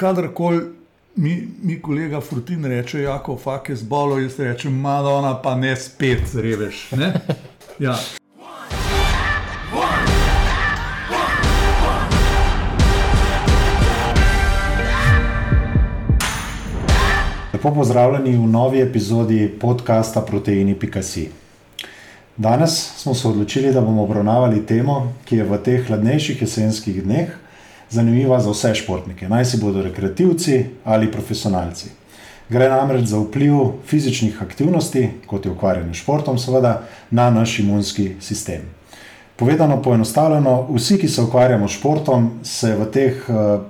kadarkoli mi, mi kolega Frutin reče, jako fak je zbolo, jaz rečem, Madonna, pa ne spet reveš. Ne? Ja. Lepo pozdravljeni v novi epizodi podcasta Proteini.si. Danes smo se odločili, da bomo obravnavali temo, ki je v teh hladnejših jesenskih dneh zanimiva za vse športnike, naj si bodo rekreativci ali profesionalci. Gre namreč za vpliv fizičnih aktivnosti, kot je ukvarjanje s športom, seveda, na naš imunski sistem. Povedano poenostavljeno, vsi, ki se ukvarjamo s športom, se v teh uh,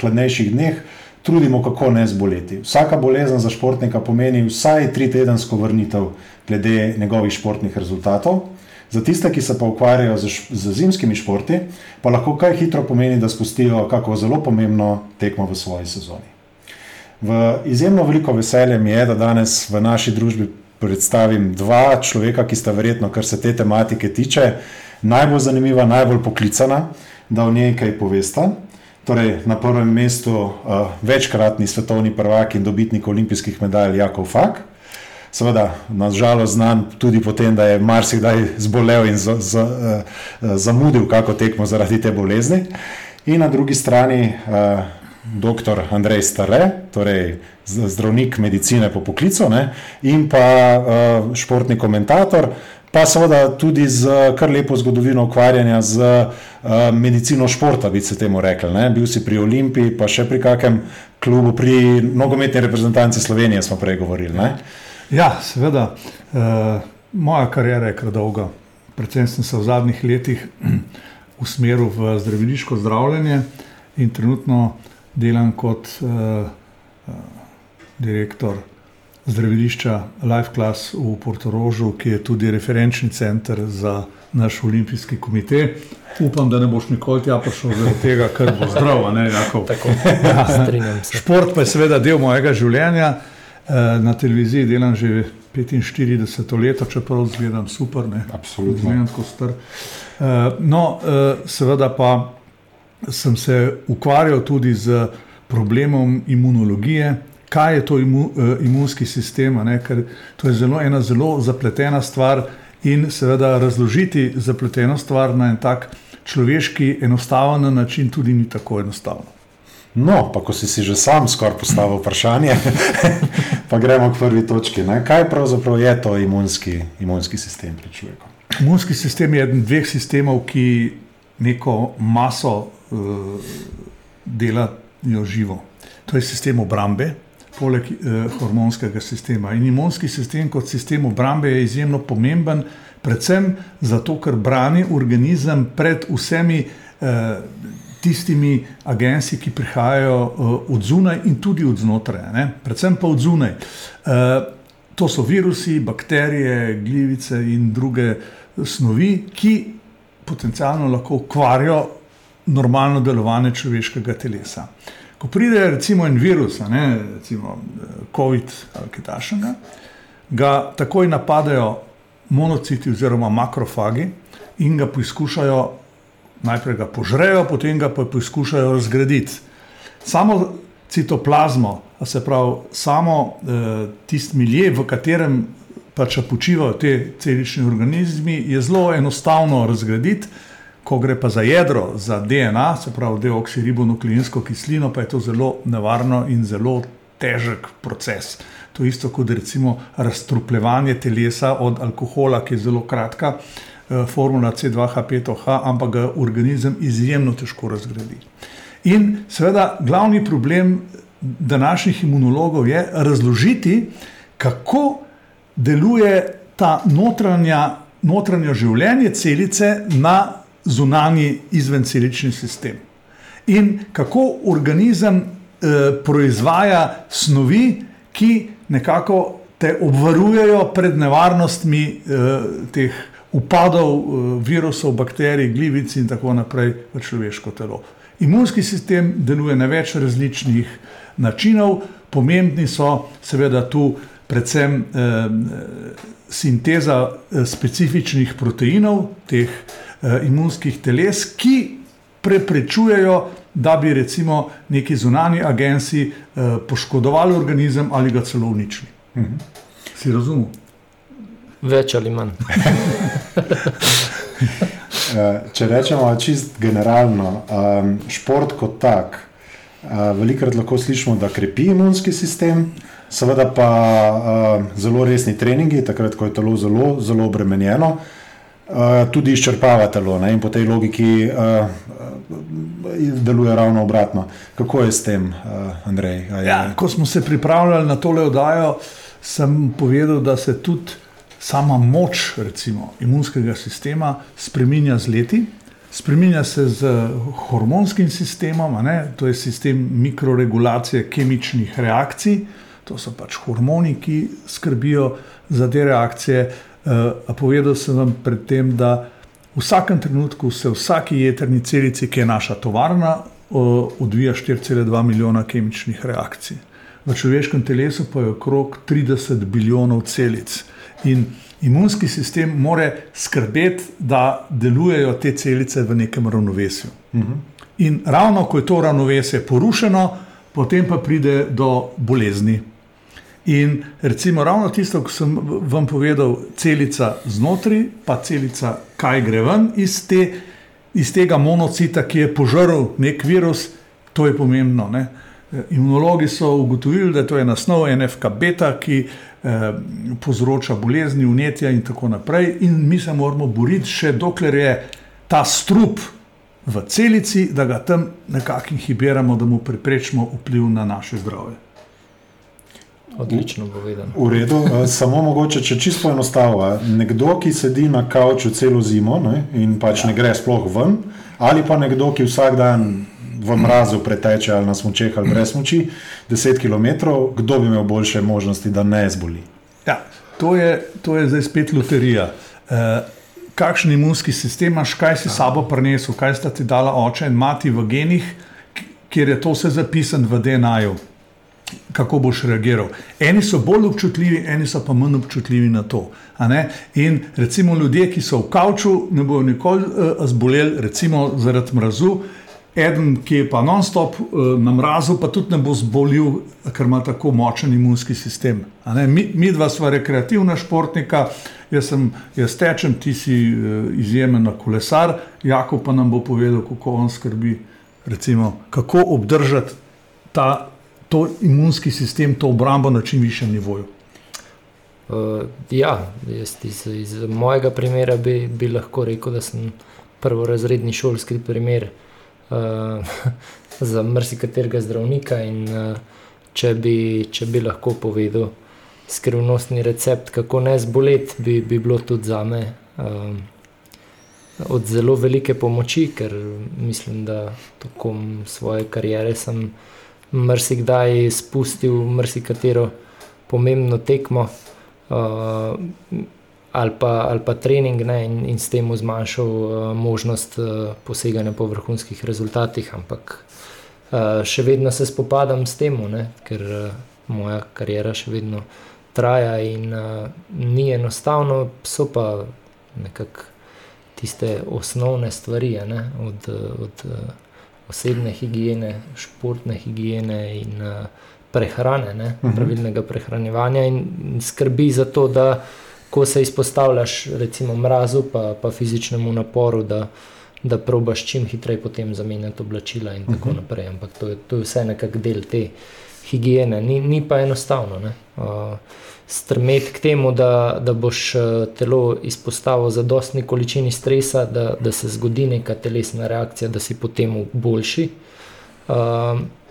hladnejših dneh trudimo, kako ne zboleti. Vsaka bolezen za športnika pomeni vsaj tri tedensko vrnitev glede njegovih športnih rezultatov. Za tiste, ki se pa ukvarjajo z, z zimskimi športi, pa lahko kaj hitro pomeni, da spustijo kako zelo pomembno tekmo v svoji sezoni. V izjemno veliko veselje mi je, da danes v naši družbi predstavim dva človeka, ki sta verjetno, kar se te tematike tiče, najbolj zanimiva, najbolj poklicana, da o njej kaj povesta. Torej, na prvem mestu uh, večkratni svetovni prvak in dobitnik olimpijskih medalj Jakov Fak. Seveda, nažalost, znan tudi po tem, da je marsikdaj zbolel in za, za, uh, zamudil kako tekmo zaradi te bolezni. In na drugi strani uh, dr. Andrej Stare, torej zdravnik medicine po poklicu ne, in pa uh, športni komentator pa seveda tudi z kar lepo zgodovino ukvarjanja z uh, medicino športa, bi se temu rekli. Bil si pri Olimpiji, pa še pri kakem klubu, pri nogometni reprezentanci Slovenije smo prej govorili. Ne? Ja, seveda. Uh, moja karijera je kar dolga. Predvsem sem se v zadnjih letih usmeril v zdraviliško zdravljenje in trenutno delam kot uh, uh, direktor zdravilišča Life Class v Portorožu, ki je tudi referenčni center za naš olimpijski komitej. Upam, da ne boš nikoli tja prišel zaradi tega, ker bo zdrav. Tako, ja, Šport pa je seveda del mojega življenja. Eh, na televiziji delam že 45 let, čeprav zgledam super, ne absolutno. Star. Eh, no, eh, seveda pa sem se ukvarjal tudi z problemom imunologije, kaj je to imu, imunski sistem, ne? ker to je zelo, ena zelo zapletena stvar in seveda razložiti zapleteno stvar na en tak človeški, enostaven način tudi ni tako enostavno. No, pa ko si, si že sam skoraj postavil vprašanje, pa gremo k prvi točki. Ne? Kaj pravzaprav je to imunski, imunski sistem pri človeku? Imunski sistem je eden dveh sistemov, ki neko maso uh, delajo živo. To je sistem obrambe, poleg eh, hormonskega sistema. In imunski sistem kot sistem obrambe je izjemno pomemben, predvsem zato, ker brani organizem pred vsemi eh, tistimi agenci, ki prihajajo eh, od zunaj in tudi od znotraj, ne? predvsem pa od zunaj. Eh, to so virusi, bakterije, glivice in druge snovi, ki potencialno lahko kvarijo normalno delovanje človeškega telesa. Ko pride recimo en virus, ne, recimo COVID ali kaj takšnega, ga takoj napadajo monociti oziroma makrofagi in ga poskušajo najprej ga požrejo, potem ga pa poskušajo razgraditi. Samo citoplazmo, se pravi, samo eh, tisti milje, v katerem pač počivajo te celični organizmi, je zelo enostavno razgraditi. Ko gre pa za jedro, za DNA, se pravi deoksiribonukleinsko kislino, pa je to zelo nevarno in zelo težek proces. To je isto kot recimo razstrupljevanje telesa od alkohola, ki je zelo kratka eh, formula C2H5OH, ampak ga organizem izjemno težko razgradi. In seveda glavni problem današnjih imunologov je razložiti, kako deluje ta notranja, notranje življenje celice na zunanji izvencelični sistem. In kako organizem eh, proizvaja snovi, ki nekako te obvarujejo pred nevarnostmi eh, teh upadov eh, virusov, bakterij, glivic in tako naprej v človeško telo. Imunski sistem deluje na več različnih načinov, pomembni so seveda tu predvsem eh, sinteza eh, specifičnih proteinov, teh eh, imunskih teles, ki preprečujejo, da bi recimo neki zunani agenci uh, poškodovali organizem ali ga celo uničili. -huh. Si razumel? Več ali manj. Eh, če rečemo čist generalno, šport kot tak, uh, velikokrat lahko slišimo, da krepi imunski sistem, seveda pa zelo resni treningi, takrat, ko je telo zelo, zelo obremenjeno, Eh, tudi izčrpava telo ne? in po tej logiki deluje ravno obratno. Kako je s tem, Andrej? Ja, ko smo se pripravljali na tole oddajo, sem povedal, da se tudi sama moč recimo, imunskega sistema spremenja z leti. Spreminja se z hormonskim sistemom, to je sistem mikroregulacije kemičnih reakcij, to so pač hormoni, ki skrbijo za te reakcije. Uh, povedal sem vam predtem, da v vsakem trenutku se v vsaki jedrni celici, ki je naša tovarna, uh, odvija 4,2 milijona kemičnih reakcij. V človeškem telesu pa je okrog 30 bilijonov celic. In imunski sistem mora skrbeti, da delujejo te celice v nekem ravnovesju. Uh. -huh. In ravno ko je to ravnovesje porušeno, potem pa pride do bolezni. In recimo ravno tisto, kar sem vam povedal, celica znotraj, pa celica, kaj gre ven iz, te, iz tega monocita, ki je požrl nek virus, to je pomembno. Ne? Imunologi so ugotovili, da je to ena snov, NFK beta, ki povzroča bolezni, unetja in tako naprej. In mi se moramo boriti, še dokler je ta strup v celici, da ga tam nekako inhibiramo, da mu preprečimo vpliv na naše zdravje. Odlično povedano. V redu, eh, samo mogoče, če čisto enostavno. Nekdo, ki sedi na kavču celo zimo ne, in pač ja. ne gre sploh ven, ali pa nekdo, ki vsak dan v mrazu preteče ali na smočeh ali brez smoči 10 km, kdo bi imel boljše možnosti, da ne zboli? Ja, to je, to je zdaj spet loterija. Uh, kakšen imunski sistem imaš, kaj si ja. sabo prinesel, kaj sta ti dala oče in mati v genih, kjer je to vse zapisano v DNA-ju kako boš reagiral. Eni so bolj občutljivi, eni so pa manj občutljivi na to. In recimo ljudje, ki so v kavču, ne bodo nikoli uh, zboleli, recimo zaradi mrazu. Eden, ki je pa non-stop uh, na mrazu, pa tudi ne bo zbolel, ker ima tako močen imunski sistem. Mi, mi dva smo rekreativna športnika, jaz, sem, jaz tečem, ti si uh, izjemen kolesar, Jako pa nam bo povedal, kako on skrbi, recimo, kako obdržati ta to imunski sistem, to obrambo na čim višjem nivoju? Uh, ja, iz, iz mojega primera bi, bi lahko rekel, da sem prvorazredni šolski primer uh, za marsikaterega zdravnika. In, uh, če, bi, če bi lahko povedal skrivnostni recept, kako ne zboleti, bi, bi bilo tudi za me uh, od zelo velike pomoči, ker mislim, da tokom svoje kariere sem marsikdaj spustil marsikatero pomembno tekmo uh, ali, pa, ali pa trening ne, in, in s tem zmanjšal uh, možnost uh, poseganja po vrhunskih rezultatih. Ampak uh, še vedno se spopadam s tem, ker uh, moja karijera še vedno traja in uh, ni enostavno, so pa nekako tiste osnovne stvari ne, od. od uh, osebne higiene, športne higiene in uh, prehrane, ne, uh mhm. pravilnega prehranevanja in, in skrbi za to, da ko se izpostavljaš recimo mrazu, pa, pa fizičnemu naporu, da, da probaš čim hitreje potem zamenjati oblačila in tako uh mhm. -huh. naprej. Ampak to je, to je vse nekak del te higiene, ni, ni pa enostavno. Uh, strmeti k temu, da, da boš telo izpostavil za dostni količini stresa, da, da se zgodi neka telesna reakcija, da si potem boljši. Uh,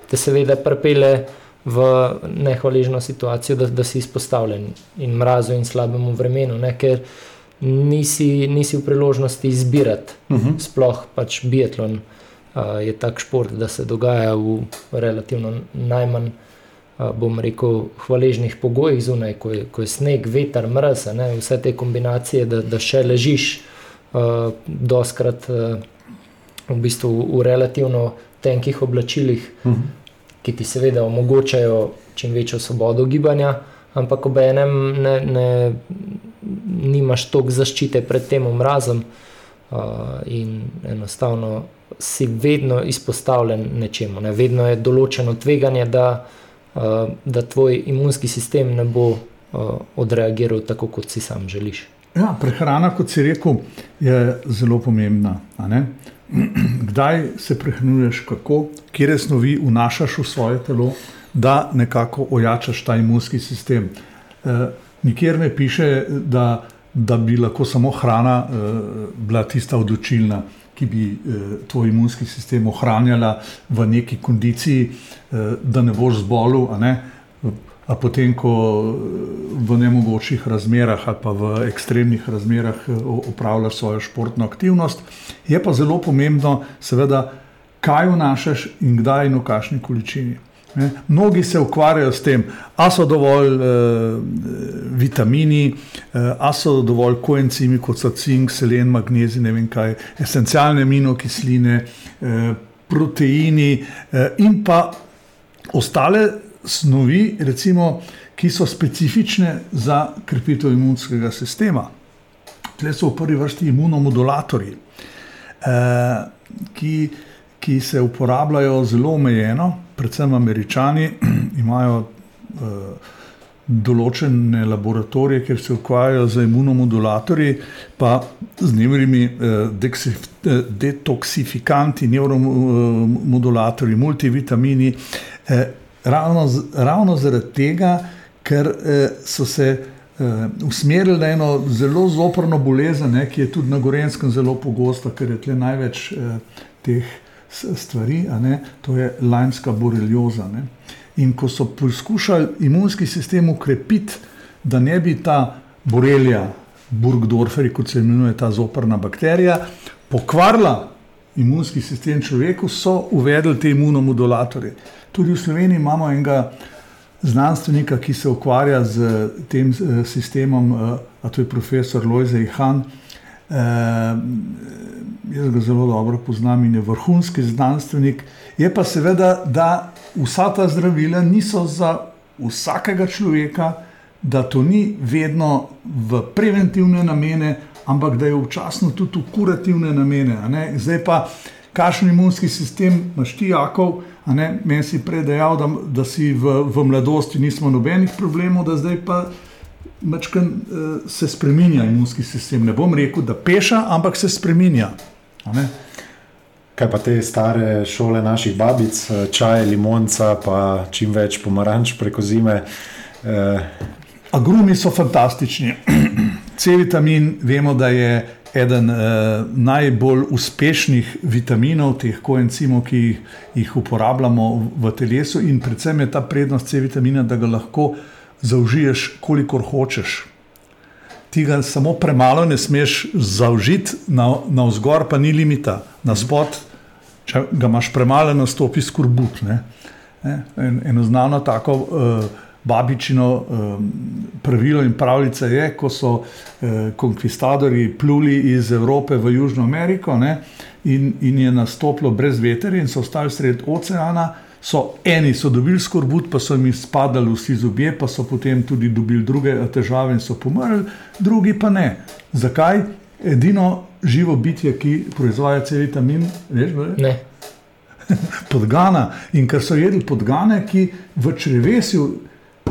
te seveda prepele v nehvaležno situacijo, da, da si izpostavljen in mrazu in slabemu vremenu, ne, ker nisi, nisi v priložnosti izbirati. Uh mhm. -huh. Sploh pač biatlon uh, je tak šport, da se dogaja v relativno najmanj bom rekel, hvaležnih pogojih zunaj, ko je, ko je sneg, veter, mrz, ne, vse te kombinacije, da, da še ležiš, uh, doskrat uh, v, bistvu v relativno tenkih oblačilih, uh mhm. -huh. Ki ti seveda omogočajo čim večjo svobodo gibanja, ampak ob enem ne, ne, nimaš toliko zaščite pred tem mrazom. Uh, in enostavno si vedno izpostavljen nečemu. Ne? Vedno je določeno tveganje, da, uh, da tvoj imunski sistem ne bo uh, odreagiral tako, kot si sam želiš. Ja, prehrana, kot si rekel, je zelo pomembna. Kdaj se prehranjuješ, kako, kje snovi vnašaš v svoje telo, da nekako ojačaš ta imunski sistem. E, nikjer ne piše, da, da bi lahko samo hrana e, bila tista odločilna, ki bi e, tvoj imunski sistem ohranjala v neki kondiciji, e, da ne boš zbolel. A potem, ko v nemogočih razmerah ali pa v ekstremnih razmerah upravljaš svojo športno aktivnost, je pa zelo pomembno, seveda, kaj vnašaš in kdaj in v kakšni količini. Ne? Mnogi se ukvarjajo s tem, ali so dovolj uh, vitamini, ali uh, so dovolj koencimi, kot so cink, selen, magnezij, ne vem kaj, esencialne aminokisline, uh, proteini uh, in pa ostale snovi, recimo, ki so specifične za krepitev imunskega sistema. Tle so v prvi vrsti imunomodulatorji, uh, ki, ki se uporabljajo zelo omejeno predvsem američani, imajo uh, določene laboratorije, kjer se ukvarjajo z imunomodulatorji, pa z njihovimi uh, detoksifikanti, neuromodulatorji, multivitamini. Uh, ravno, ravno zaradi tega, ker uh, so se. Uh, usmerili na eno zelo zoprno bolezen, ne, ki je tudi na Gorenskem zelo pogosta, ker je tukaj največ uh, teh stvari, to je lajmska borelioza. Ne? In ko so poskušali imunski sistem ukrepiti, da ne bi ta borelija, Burgdorfer, kot se imenuje ta zoprna bakterija, pokvarila imunski sistem človeku, so uvedli te imunomodulatorje. Tudi v Sloveniji imamo enega znanstvenika, ki se ukvarja z tem sistemom, a to je profesor Lojze Han. Eh, jaz ga zelo dobro poznam in je vrhunski znanstvenik. Je pa seveda, da vsa ta zdravila niso za vsakega človeka, da to ni vedno v preventivne namene, ampak da je včasno tudi v kurativne namene. Zdaj pa, kakšen imunski sistem imaš ti, Jakov? Meni si prej dejal, da, da si v, v mladosti nismo nobenih problemov, da zdaj pa Mečkan, uh, eh, se spremenja imunski sistem. Ne bom rekel, da peša, ampak se spremenja. Kaj pa te stare šole naših babic, eh, čaj, limonca, pa čim več pomaranč preko zime? Eh. Agrumi so fantastični. C-vitamin, vemo, da je eden eh, najbolj uspešnih vitaminov, teh koencimov, ki jih uporabljamo v telesu, in predvsem je ta prednost C-vitamina, da ga lahko zaužiješ, kolikor hočeš. Ti ga samo premalo ne smeš zaužiti, na, na vzgor pa ni limita, na spod, če ga imaš premalo, nastopi skurbut. Ne? En, eno znano tako uh, babičino uh, pravilo in pravljica je, ko so uh, konkvistadori pluli iz Evrope v Južno Ameriko ne? in, in je nastopilo brez veterja in so ostali sred oceana so eni so dobili skorbut, pa so jim spadali vsi zobje, pa so potem tudi dobili druge težave in so pomrli, drugi pa ne. Zakaj? Edino živo bitje, ki proizvaja C-vitamin, veš, ne. podgana. In ker so jedli podgane, ki v črevesju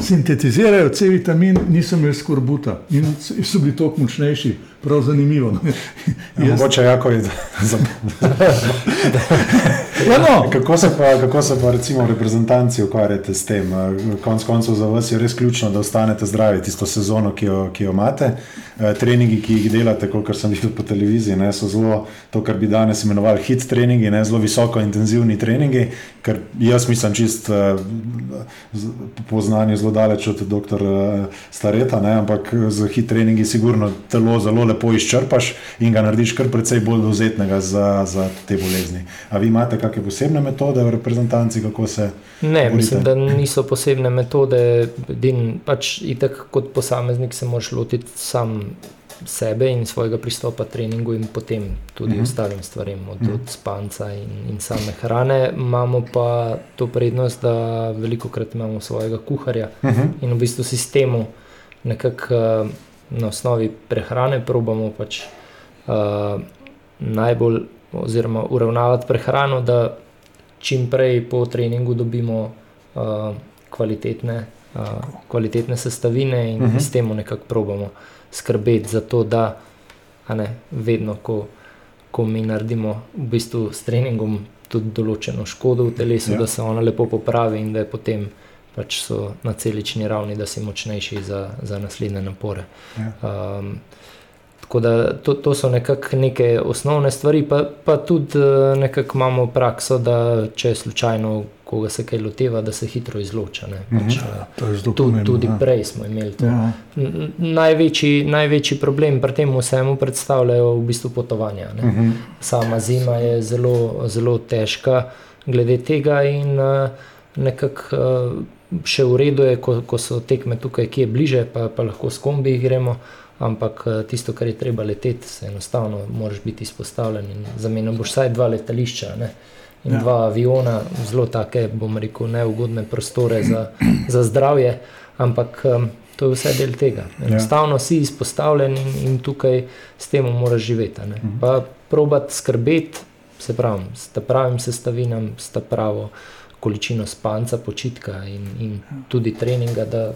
sintetizirajo C-vitamin, niso imeli skorbuta in so bili toliko močnejši. Prav zanimivo. No. Ja, mogoče je jako videti. Ja, no. kako, kako se pa recimo reprezentanci ukvarjate s tem? Konec koncev za vas je res ključno, da ostanete zdravi tisto sezono, ki jo, ki jo imate. Eh, treningi, ki jih delate, kot sem videl po televiziji, ne, so zelo to, kar bi danes imenovali hit treningi, ne, zelo visoko intenzivni treningi, ker jaz mislim čist eh, po znanju zelo daleč od dr. Eh, Stareta, ne, ampak z hit treningi sigurno telo zelo lepo izčrpaš in ga narediš kar precej bolj dozetnega za, za te bolezni. A vi imate kakšne posebne metode v reprezentanci, kako se? Ne, borite? mislim, da niso posebne metode. Din, pač itak kot posameznik se moraš lotiti sam sebe in svojega pristopa treningu in potem tudi uh mhm. -huh. ostalim stvarem, od, uh -huh. od spanca in, in same hrane. Imamo pa to prednost, da veliko krat imamo svojega kuharja uh mhm. -huh. in v bistvu sistemu nekako na osnovi prehrane probamo pač uh, najbolj, oziroma uravnavati prehrano, da čim prej po treningu dobimo uh, kvalitetne, uh, kvalitetne sestavine in uh -huh. s tem nekako probamo skrbeti za to, da ne, vedno, ko, ko mi naredimo v bistvu s treningom tudi določeno škodo v telesu, ja. da se ona lepo popravi in da je potem pač so na celični ravni, da si močnejši za, za naslednje napore. Ja. Um, tako da to, to so nekako neke osnovne stvari, pa, pa tudi uh, nekako imamo prakso, da če slučajno koga se kaj loteva, da se hitro izloča. Mhm. Pač, ja, to je zelo tudi, tudi ja. prej smo imeli to. Ja. Največji, največji problem pri tem vsemu predstavljajo v bistvu potovanja. Uh mhm. -huh. Sama zima je zelo, zelo težka glede tega in uh, nekako. Uh, še v redu je, ko, ko so tekme tukaj, ki je bliže, pa, pa lahko s kombi gremo. Ampak eh, tisto, kar je treba leteti, se enostavno moraš biti izpostavljen. Zamenjal boš vsaj dva letališča ne? in ja. dva aviona, zelo take, bom rekel, neugodne prostore za, za zdravje. Ampak um, to je vse del tega. Ja. Enostavno ja. si izpostavljen in, in tukaj s tem moraš živeti. Mhm. Pa probat skrbeti, se pravi, s pravim sestavinam, s pravo količino spanca, počitka in, in tudi treninga, da,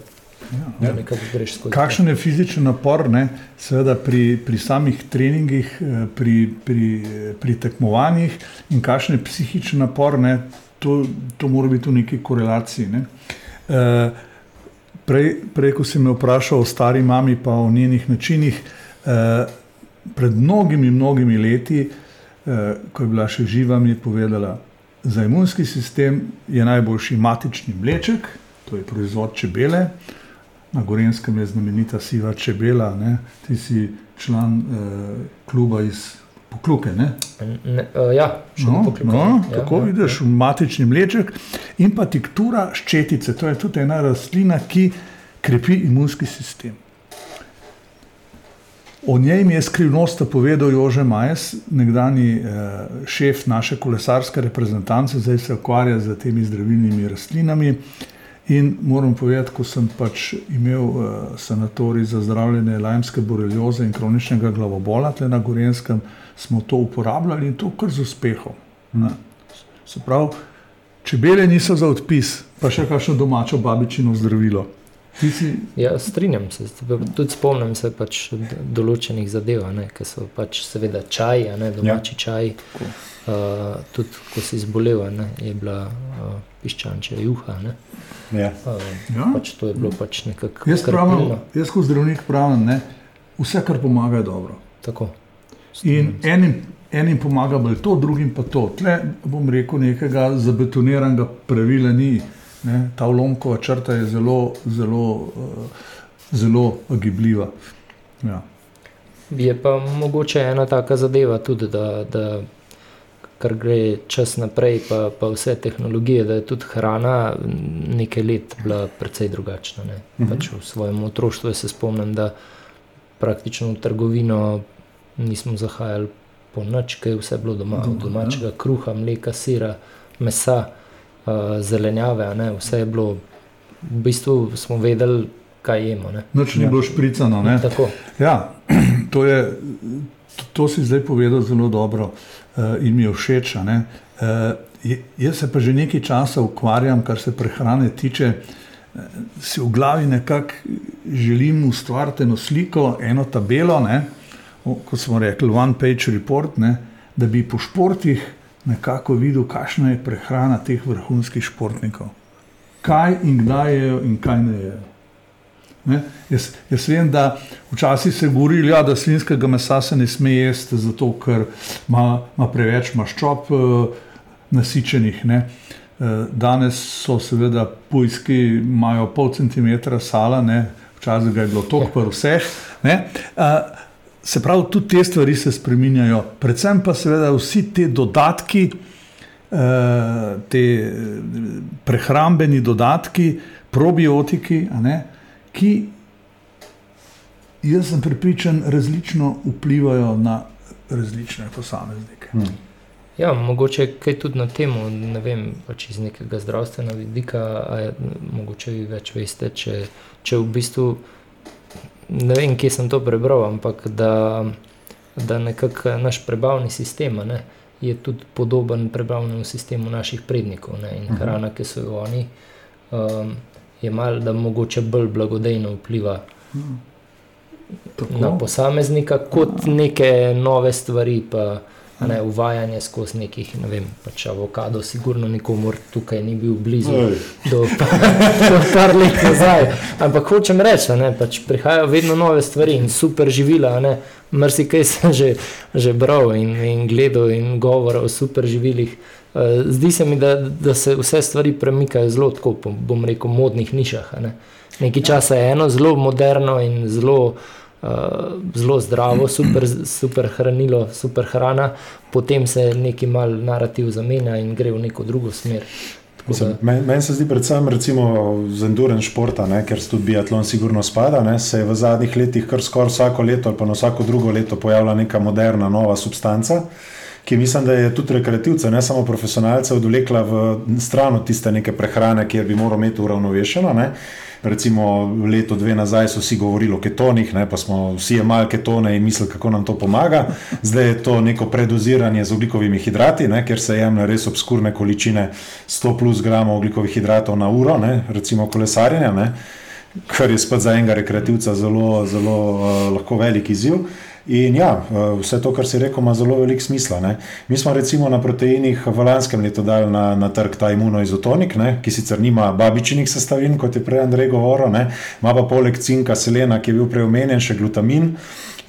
ja, ja. nekako greš skozi. Kakšen je fizični napor, ne? seveda pri, pri samih treningih, eh, pri, pri, pri tekmovanjih, in kakšen je psihični napor, to, to mora biti v neki korelaciji. Ne? Uh, Prej, prej, ko si me vprašal o stari mami, pa o njenih načinih, eh, pred mnogimi, mnogimi leti, eh, ko je bila še živa, mi je povedala, Za imunski sistem je najboljši matični mleček, to je proizvod čebele. Na Gorenskem je znamenita siva čebela, ne? ti si član eh, kluba iz Pokluke. Ne? Ne, uh, ja, no, no, kako ja, vidiš, ja. matični mleček in pa tiktura ščetice. To je tudi ena rastlina, ki krepi imunski sistem. O njej mi je skrivnost povedal Jože Majes, nekdani eh, šef naše kolesarske reprezentance, zdaj se ukvarja z temi zdravilnimi rastlinami. In moram povedati, ko sem pač imel eh, sanatorij za zdravljenje lajmske borelioze in kroničnega glavobola, tle na Gorenskem, smo to uporabljali in to kar z uspehom. Ne. Se pravi, čebele niso za odpis, pa še kakšno domačo babičino zdravilo. Si... Ja, strinjam se, tudi spomnim se pač določenih zadev, ki so pač seveda čaj, ne, domači ja. čaj. Uh, tudi ko si zbolel, ne, je bila uh, piščančja juha. Ja. Uh, ja. pač to je bilo pač nekako. Jaz, jaz kot zdravnik pravim, da vse, kar pomaga, je dobro. Tako. In enim, enim pomaga bolj to, drugim pa to. Tle bom rekel, nekega zabetoniranega pravila ni. Ne, ta ulomkova črta je zelo, zelo, uh, zelo gibljiva. Ja. Je pa mogoče ena taka zadeva tudi, da, da kar gre čas naprej, pa, pa vse tehnologije, da je tudi hrana nekaj let bila precej drugačna. Uh mhm. -huh. pač v svojem otroštvu se spomnim, da praktično v trgovino nismo zahajali po noč, ker je vse bilo doma, Doma, domačega ja. kruha, mleka, sira, mesa uh, zelenjave, ne? vse je bilo, v bistvu smo vedeli, kaj jemo. Noč ni ja. bilo špricano. Ja, to, je, to, to si zdaj povedal zelo dobro uh, in mi je všeč. Uh, jaz se pa že nekaj časa ukvarjam, kar se prehrane tiče. Si v glavi nekako želim ustvariti eno sliko, eno tabelo, ne, kot smo rekli, one page report, ne, da bi po športih nekako videl, kakšna je prehrana teh vrhunskih športnikov. Kaj in kdaj je, in kaj ne je. Ne? Jaz, jaz vem, da včasih se govori, ja, da slinskega mesa se ne sme jesti, zato ker ima, ima preveč maščob uh, nasičenih. Ne? Uh, danes so seveda pujski, imajo pol centimetra sala, ne? včasih ga je bilo toliko, pa vseh. Uh, Se pravi, tudi te stvari se spremenjajo, predvsem pa seveda vsi ti dodatki, eh, te prehrambeni dodatki, probiotiki, ne, ki, jaz sem pripričan, različno vplivajo na različne posameznike. Hmm. Ja, mogoče kaj tudi na tem, ne vem, pač iz nekega zdravstvenega vidika, ali mogoče vi več veste, če, če v bistvu ne vem, kje sem to prebral, ampak da da nekako naš prebavni sistem ne, je tudi podoben prebavnemu sistemu naših prednikov. Ne, in hrana, ki so jo oni, um, je malo, da mogoče bolj blagodejno vpliva. Tako. Na posameznika, kot neke nove stvari, pa ne, uvajanje skozi nekih, ne vem, pač avokado, sigurno nikomu tukaj ni bil blizu Oj. do, do par let nazaj. Ampak hočem reči, da pač prihajajo vedno nove stvari in super živila. ne. Marsikaj sem že, že bral in, in gledal in govoril o super živilih. Eh, Zdi se mi, da, da se vse stvari premikajo zelo tako, bom rekel, modnih nišah. Ne. Nekaj časa je eno zelo moderno in zelo, zelo zdravo, super, super hranilo, super hrana, potem se neki mal narativ zamenja in gre v neko drugo smer. Mislim, Meni men se zdi predvsem recimo, z endurance športa, ne, ker tudi biatlon sigurno spada, ne, se je v zadnjih letih kar skoraj vsako leto ali pa na vsako drugo leto pojavila neka moderna nova substanca, ki mislim, da je tudi rekreativce, ne samo profesionalce, odvlekla v stran od tiste neke prehrane, kjer bi moral imeti uravnovešeno. Ne. Recimo leto, dve nazaj so vsi govorili o ketonih, ne, pa smo vsi jemali ketone in mislili, kako nam to pomaga. Zdaj je to neko predoziranje z oglikovimi hidrati, ne, ker se jemlje res obskurne količine 100 plus gramov oglikovih hidratov na uro, ne, recimo kolesarjenja, ne, kar je spet za enega rekreativca zelo, zelo uh, lahko velik izziv. In ja, uh, vse to, kar si rekel, ima zelo velik smisla. Ne. Mi smo recimo na proteinih v lanskem letu dali na, na trg ta imunoizotonik, ne, ki sicer nima babičinih sestavin, kot je prej Andrej govoril, ne, ima pa poleg cinka, selena, ki je bil preomenjen, še glutamin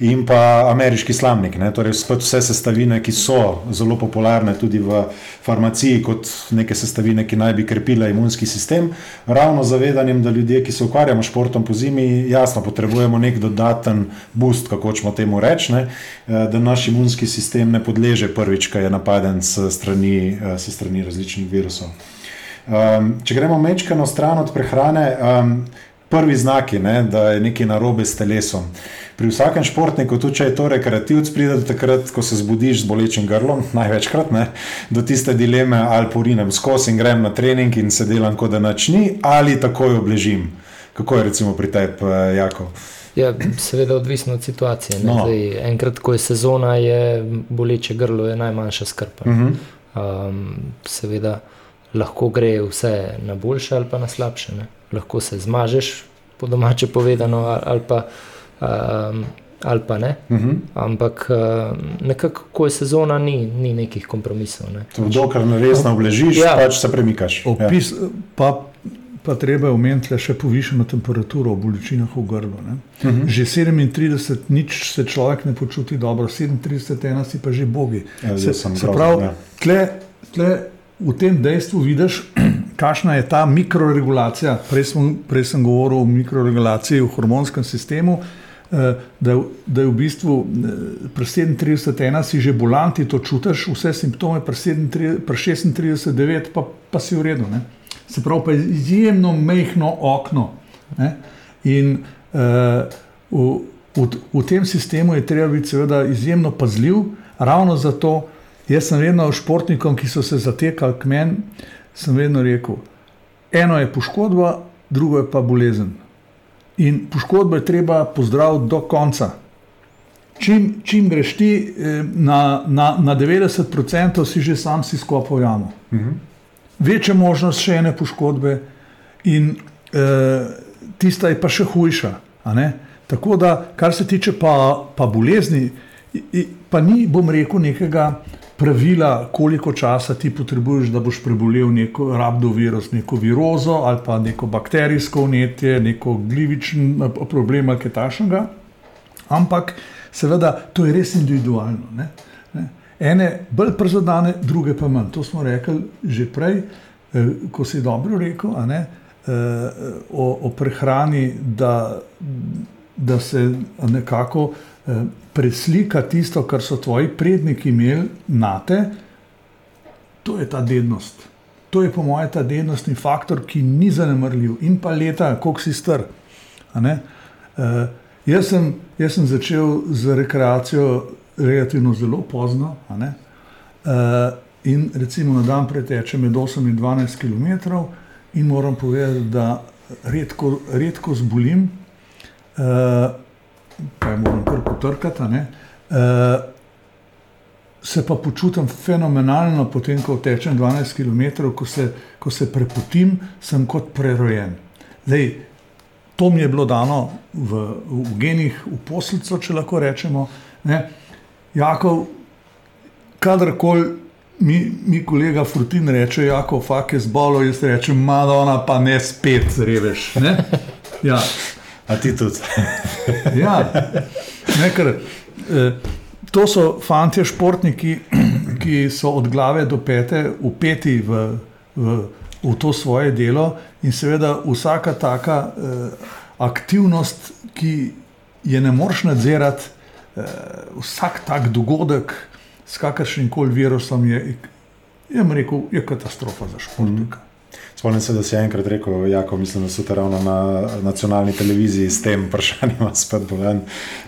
in pa ameriški slamnik. Ne? Torej, spet vse sestavine, ki so zelo popularne tudi v farmaciji, kot neke sestavine, ki naj bi krepile imunski sistem, ravno zavedanjem, da ljudje, ki se ukvarjamo s športom po zimi, jasno potrebujemo nek dodaten boost, kako hočemo temu reči, ne? Eh, da naš imunski sistem ne podleže prvič, ko je napaden s strani, eh, s strani različnih virusov. Um, če gremo mečkano stran od prehrane, um, prvi znaki, ne, da je nekaj narobe s telesom. Pri vsakem športniku, tudi če je to rekreativc, pride do takrat, ko se zbudiš z bolečim grlom, največkrat, ne, do tiste dileme, ali porinem skozi in grem na trening in se delam, kot da nič ni, ali takoj obležim. Kako je recimo pri tebi, eh, Jako? Ja, seveda, odvisno od situacije. ne. No. Zdaj, enkrat, ko je sezona, je boleče grlo je najmanjša skrb. Uh -huh. Um, seveda, lahko gre vse na boljše ali pa na slabše. Ne. Lahko se zmažeš, po domače povedano, ali, pa, um, ali pa ne. Uh -huh. Ampak um, nekako, ko je sezona, ni, ni nekih kompromisov. Ne. Dokler ne resno obležiš, Ja. ja. pač se premikaš. Ja. Opis, pa, pa treba je omeniti še povišeno temperaturo v bolečinah v grlu. Ne. Uh -huh. Že 37, nič se človek ne počuti dobro, 37, ena si pa že bogi. Ja, Se, se pravi, ja. tle, tle v tem dejstvu vidiš, kakšna je ta mikroregulacija. Prej, smo, prej sem govoril o mikroregulaciji v hormonskem sistemu. eh, Da, da je v bistvu eh, pri 37, si že bolan, ti to čutiš, vse simptome, pri 37, pri 36, 9, pa, pa si v redu. Ne? Se pravi, pa je izjemno mehko okno. Ne? In uh, v, v, v tem sistemu je treba biti seveda izjemno pazljiv, ravno zato. Jaz sem vedno športnikom, ki so se zatekali k meni, sem vedno rekel: eno je poškodba, drugo je pa bolezen. In poškodbo je treba pozdraviti do konca. Čim, čim greš ti eh, na, na, na 90%, si že sam si skopal jamo. Uh -huh. Večja možnost še ene poškodbe, in eh, tista je pa še hujša. Tako da, kar se tiče pa, pa bolezni, pa ni, bom rekel, nekega pravila, koliko časa ti potrebuješ, da boš prebolel neko rabdovirus, neko virozo ali pa neko bakterijsko vnetje, neko glivičen eh, problem ali kaj takšnega. Ampak, seveda, to je res individualno. Ne? Ne? Ene bolj prizadene, druge pa manj. To smo rekli že prej, eh, ko si dobro rekel, ne, eh, o, o prehrani, da, da se nekako preslika tisto, kar so tvoji predniki imeli na te, to je ta dednost. To je po mojem ta dednostni faktor, ki ni zanemrljiv in pa leta, koliko si star. a ne. Eh, Jaz sem, jaz sem začel z rekreacijo relativno zelo pozno. Uh, in recimo na dan preteče med 8 in 12 km, in moram povedati, da redko, redko zbolim, uh, pa je moram kar potrkati. Uh, se pa počutim fenomenalno, potem ko tečem 12 km, ko se, ko se prepotim, sem kot prerojen. Zdaj, to mi je bilo dano v, v genih, v poslico, če lahko rečemo. Ne. Jakov, kadarkoli mi, mi kolega Frutin reče, jako, fake zbolo, jaz rečem, Madonna, pa ne spet zreveš. Ne? Ja. A ti tudi. ja, nekaj. Eh, to so fanti, športniki, ki so od glave do pete upeti v, v, v to svoje delo, in seveda vsaka taka eh, aktivnost, ki je ne moreš nadzirati, eh, vsak tak dogodek s kakršnim koli virusom je, je, rekel, je katastrofa za športnika. Mm. Spomnim se, da si enkrat rekel, jako, mislim, da so te ravno na nacionalni televiziji s tem vprašanjem spet bolen,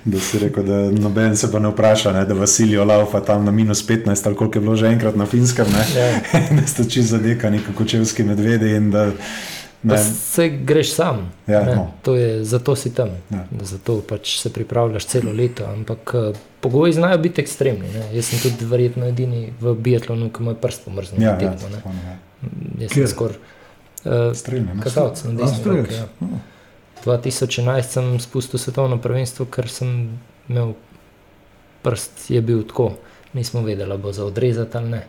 da si rekel, da noben se pa ne vpraša, ne, da Vasilijo laufa tam na minus 15 ali koliko je bilo že enkrat na finskem, ne, ja. da ste čist zadekani kot čevski medvedi in da Se greš sam, ja, no. je, zato si tam, ja. zato pač se pripravljaš celo leto. Ampak eh, pogoji znajo biti ekstremni. Ne. Jaz sem tudi verjetno edini v biatlonu, ki mu je prst pomrznil. Ja, ja, ja. Jaz sem skoraj uh, kazalec na desni roki. Ja. 2011 sem spustil svetovno prvenstvo, ker sem imel prst, je bil tako, nismo vedeli, bo za odrezati ali ne.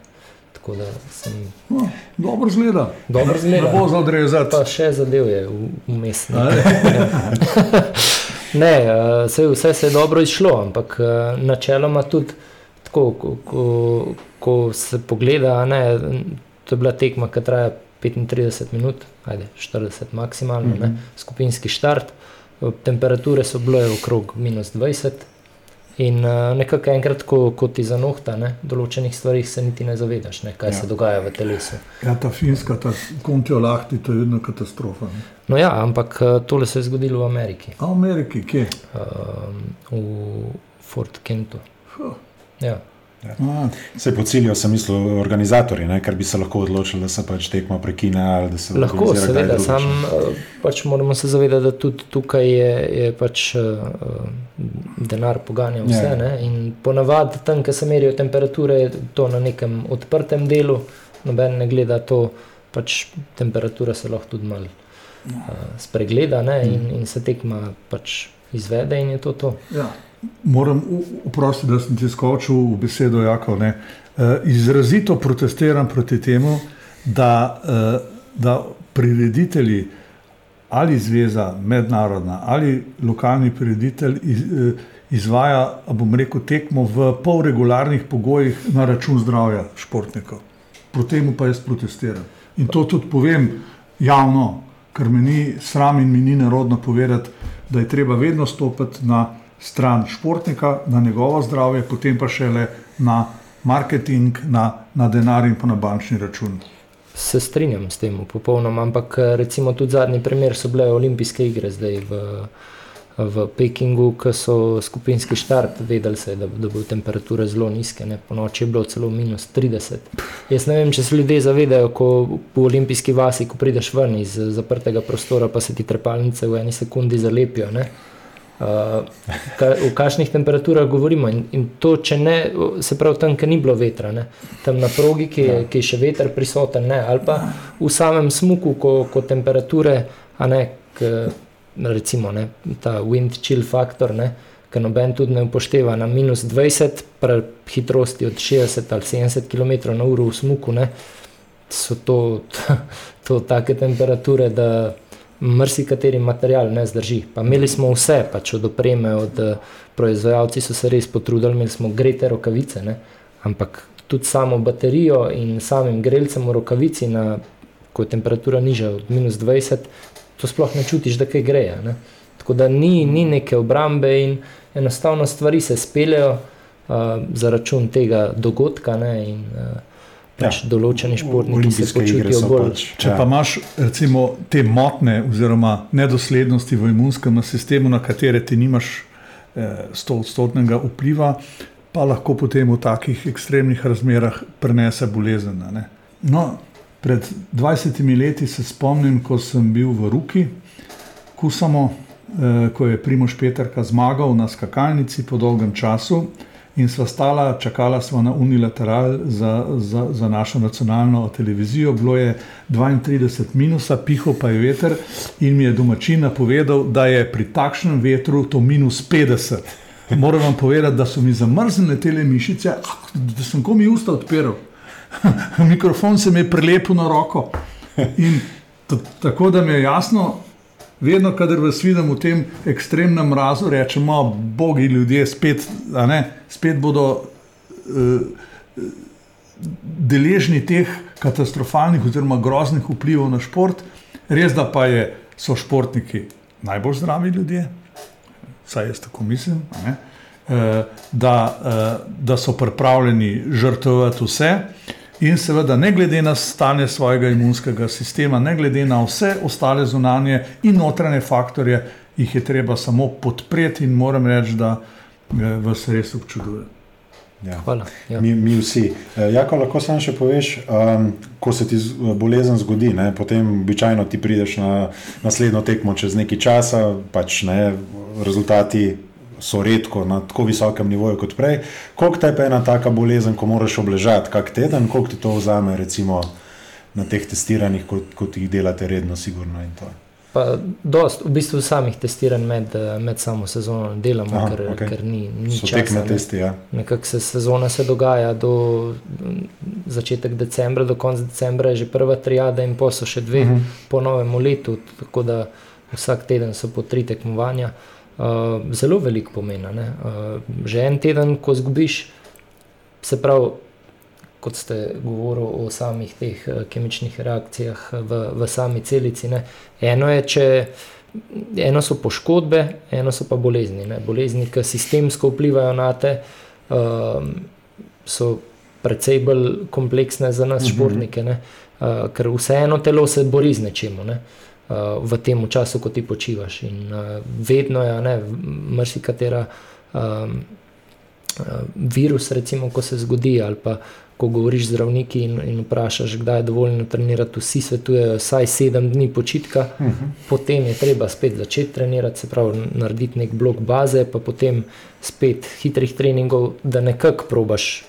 Sem... No, dobro zgleda. Dobro zgleda. Ne bo za odrezati. Pa še zadev je vmes. Ne, uh, vse, vse se je dobro izšlo, ampak uh, načeloma tudi tako, ko, ko, ko se pogleda, ne, to je bila tekma, ki traja 35 minut, ajde, 40 maksimalno, mm -hmm. skupinski štart. Temperature so bile okrog minus 20. In uh, nekako enkrat, ko, ko ti zanohta, ne, določenih stvari se niti ne zavedaš, ne, kaj ja. se dogaja v telesu. Ja, ta finska, ta kontijo lahti, to je vedno katastrofa. Ne. No, ja, ampak uh, tole se je zgodilo v Ameriki. A v Ameriki, kje? Uh, v Fort Kentu. Huh. Ja. Ja. Se po cilju sem mislil organizatorji, ne, ker bi se lahko odločili, da se pač tekmo prekine. Lahko, seveda, sam eh, pač moramo se zavedati, da tudi tukaj je, je pač uh, denar poganja vse. Ja. Ne, in ponavadi tam, kjer se merijo temperature, je to na nekem odprtem delu, noben ne gleda to, pač temperatura se lahko tudi malo uh, spregleda ne, in, mm. in se tekma pač izvede in je to to. Ja moram uprostiti, da sem ti skočil v besedo, Jakov. Ne. Eh, izrazito protestiram proti temu, da, eh, da prireditelji ali zveza, mednarodna ali lokalni prireditelj eh, izvaja, bom rekel, tekmo v polregularnih pogojih na račun zdravja športnikov. Proti temu pa jaz protestiram. In to tudi povem javno, ker mi ni sram in mi ni narodno povedati, da je treba vedno stopiti na stran športnika, na njegovo zdravje, potem pa šele na marketing, na, na denar in pa na bančni račun. Se strinjam s tem, popolnoma, ampak recimo tudi zadnji primer so bile olimpijske igre zdaj v, v Pekingu, ki so skupinski štart, vedeli se, da, da bodo temperature zelo nizke, ne? po noči je bilo celo minus 30. Jaz ne vem, če se ljudje zavedajo, ko v olimpijski vasi, ko prideš ven iz zaprtega prostora, pa se ti trepalnice v eni sekundi zalepijo. Ne? Uh, v kakšnih temperaturah govorimo. In, in to, če ne, se pravi, tam, kjer ni bilo vetra, ne, tam na progi, ki je, ki je še veter prisoten, ne, ali pa v samem smuku, ko, ko temperature, a ne, k, recimo, ne, ta wind chill faktor, ki noben tudi ne upošteva na minus 20, pri hitrosti od 60 ali 70 km/h v smuku, ne, so to, to, to take temperature, da marsikateri material ne zdrži. Pa imeli smo vse, pač od opreme, od uh, proizvajalci so se res potrudili, imeli smo grete rokavice, ne? ampak tudi samo baterijo in samim grelcem v rokavici, na, ko je temperatura nižja od minus 20, to sploh ne čutiš, da kaj greje. Ne? Tako da ni, ni neke obrambe in enostavno stvari se speljejo uh, za račun tega dogodka. Ne? In, uh, pač ja. določeni športniki se počutijo bolj. Pač, če ja. pa imaš recimo, te motne oziroma nedoslednosti v imunskem sistemu, na katere ti nimaš eh, stotnega vpliva, pa lahko potem v takih ekstremnih razmerah prenese bolezen. No, pred 20 leti se spomnim, ko sem bil v Ruki, Kusamo, eh, ko je Primoš Petrka zmagal na skakalnici po dolgem času. In sva stala, čakala sva na unilateral za, za, za našo nacionalno televizijo. Bilo je 32 minusa, piho pa je veter in mi je domačin napovedal, da je pri takšnem vetru to minus 50. Moram vam povedati, da so mi zamrznile te mišice, da sem komi usta odpiral. Mikrofon se mi je prilepil na roko. In tako da mi je jasno, vedno, kadar vas vidim v tem ekstremnem mrazu, rečemo, bogi ljudje, spet, ne, spet bodo uh, deležni teh katastrofalnih oziroma groznih vplivov na šport. Res da pa je, so športniki najbolj zdravi ljudje, vsaj jaz tako mislim. Ne, uh, da, uh, da so pripravljeni žrtvovati vse. In seveda, ne glede na stanje svojega imunskega sistema, ne glede na vse ostale zunanje in notranje faktorje, jih je treba samo podpreti in moram reči, da vas res občudujem. Ja. Hvala. Ja. Mi, mi vsi. E, jako lahko samo še poveš, um, ko se ti bolezen zgodi, ne, potem običajno ti prideš na naslednjo tekmo čez nekaj časa, pač ne, rezultati so redko na tako visokem nivoju kot prej. Koliko te je ena taka bolezen, ko moraš obležati, kak teden, koliko ti to vzame, recimo na teh testiranjih, kot, kot jih delate redno, sigurno in to. Pa, dost, v bistvu samih testiranj med, med samo sezono delamo, Aha, ker, okay. ker ni, ni časa. Tekme testi, ja. Nekako se sezona se dogaja do začetka decembra, do konca decembra je že prva trijada in pa so še dve uh mhm. -huh. po novem letu, tako da vsak teden so po tri tekmovanja. Uh, uh, zelo veliko pomeni. Uh, že en teden, ko zgubiš, se pravi, kot ste govorili o samih teh uh, kemičnih reakcijah v, v sami celici. Ne? Eno je, če. Eno so poškodbe, eno so pa bolezni. Ne? Bolezni, ki sistemsko vplivajo na te, um, so precej bolj kompleksne za nas, mhm. športnike, uh, ker vseeno telo se bori z nečim. Ne? Uh, uh, v tem času, ko ti počivaš. In uh, vedno je, ne, marsikatera um, virus, recimo, ko se zgodi, ali pa ko govoriš z zdravniki in, in vprašaš, kdaj je dovoljeno trenirati, vsi svetujejo vsaj sedem dni počitka, uh mhm. -huh. potem je treba spet začeti trenirati, se pravi, narediti nek blok baze, pa potem spet hitrih treningov, da nekako probaš.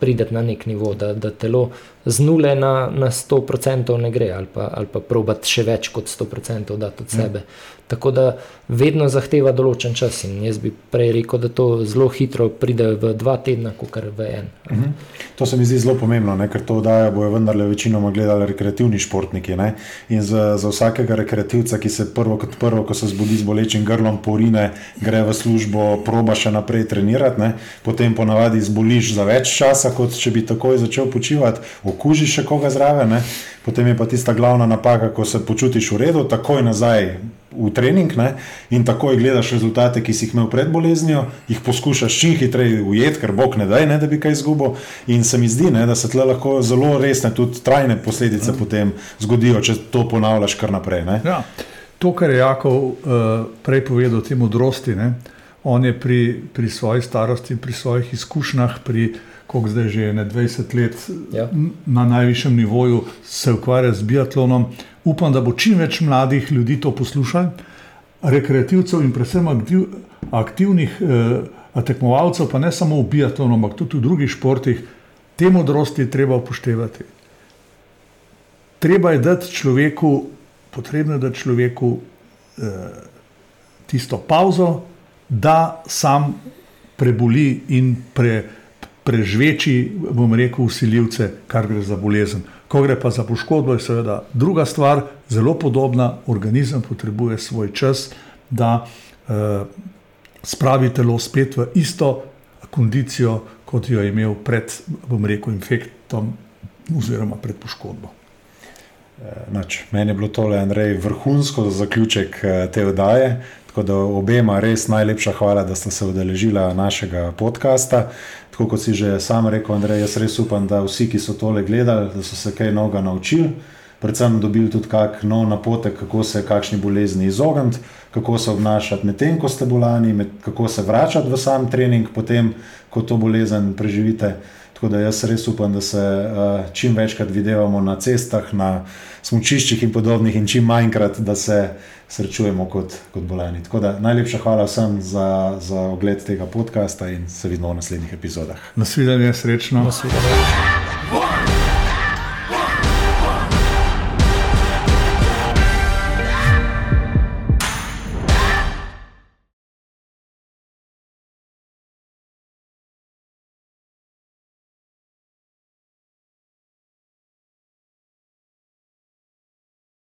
Prideti na nek nivo, da, da telo z nule na, na 100% ne gre, ali pa, ali pa probati še več kot 100% dati od ja. sebe. Mm. Tako da vedno zahteva določen čas. In jaz bi prej rekel, da to zelo hitro pride v dva tedna, kot kar v en. Mm -hmm. To se mi zdi zelo pomembno, ne? ker to oddaja bojo vendarle večinoma gledali rekreativni športniki. Ne? In za, za vsakega rekreativca, ki se prvo kot prvo, ko se zbudi z bolečim grlom, porine, gre v službo, proba še naprej trenirati, ne? potem ponavadi zboliš za več časa, kot če bi takoj začel počivati, okužiš še koga zraven. Ne? Potem je pa tista glavna napaka, ko se počutiš v redu, takoj nazaj v trening ne? in takoj gledaš rezultate, ki si jih imel pred boleznijo, jih poskušaš čim hitreje ujeti, ker bog ne daj, ne, da bi kaj izgubil. In se mi zdi, ne, da se tle lahko zelo resne, tudi trajne posledice mm. potem zgodijo, če to ponavljaš kar naprej. Ja, to, kar je Jakov uh, prej povedal, te modrosti, ne? on je pri, pri svoji starosti, pri svojih izkušnjah, pri koliko zdaj že ne 20 let ja. na najvišjem nivoju se ukvarja z biatlonom. Upam, da bo čim več mladih ljudi to poslušalo, rekreativcev in predvsem aktiv, aktivnih eh, tekmovalcev, pa ne samo v biatlonu, ampak tudi v drugih športih, te modrosti je treba upoštevati. Treba je dati človeku, potrebno je dati človeku eh, tisto pauzo, da sam preboli in preboli prežveči, bom rekel, usiljivce, kar gre za bolezen. Ko gre pa za poškodbo, je seveda druga stvar, zelo podobna. Organizem potrebuje svoj čas, da eh, spravi telo spet v isto kondicijo, kot jo je imel pred, bom rekel, infektom oziroma pred poškodbo. Nač, meni je bilo tole, Andrej, vrhunsko za zaključek eh, te oddaje. Tako da obema res najlepša hvala, da ste se udeležili našega podcasta. Tako kot si že sam rekel, Andrej, jaz res upam, da vsi, ki so tole gledali, da so se kaj novega naučili, predvsem dobili tudi kak nov napotek, kako se kakšni bolezni izogniti, kako se obnašati medtem, ko ste bolani, med, kako se vračati v sam trening, potem, ko to bolezen preživite. Tako da jaz res upam, da se uh, čim večkrat videvamo na cestah, na smočiščih in podobnih, in čim manjkrat, da se srečujemo kot, kot bolani. Tako da najlepša hvala vsem za, za ogled tega podcasta in se vidimo v naslednjih epizodah. Nasvidenje, srečno. Nasvidenje.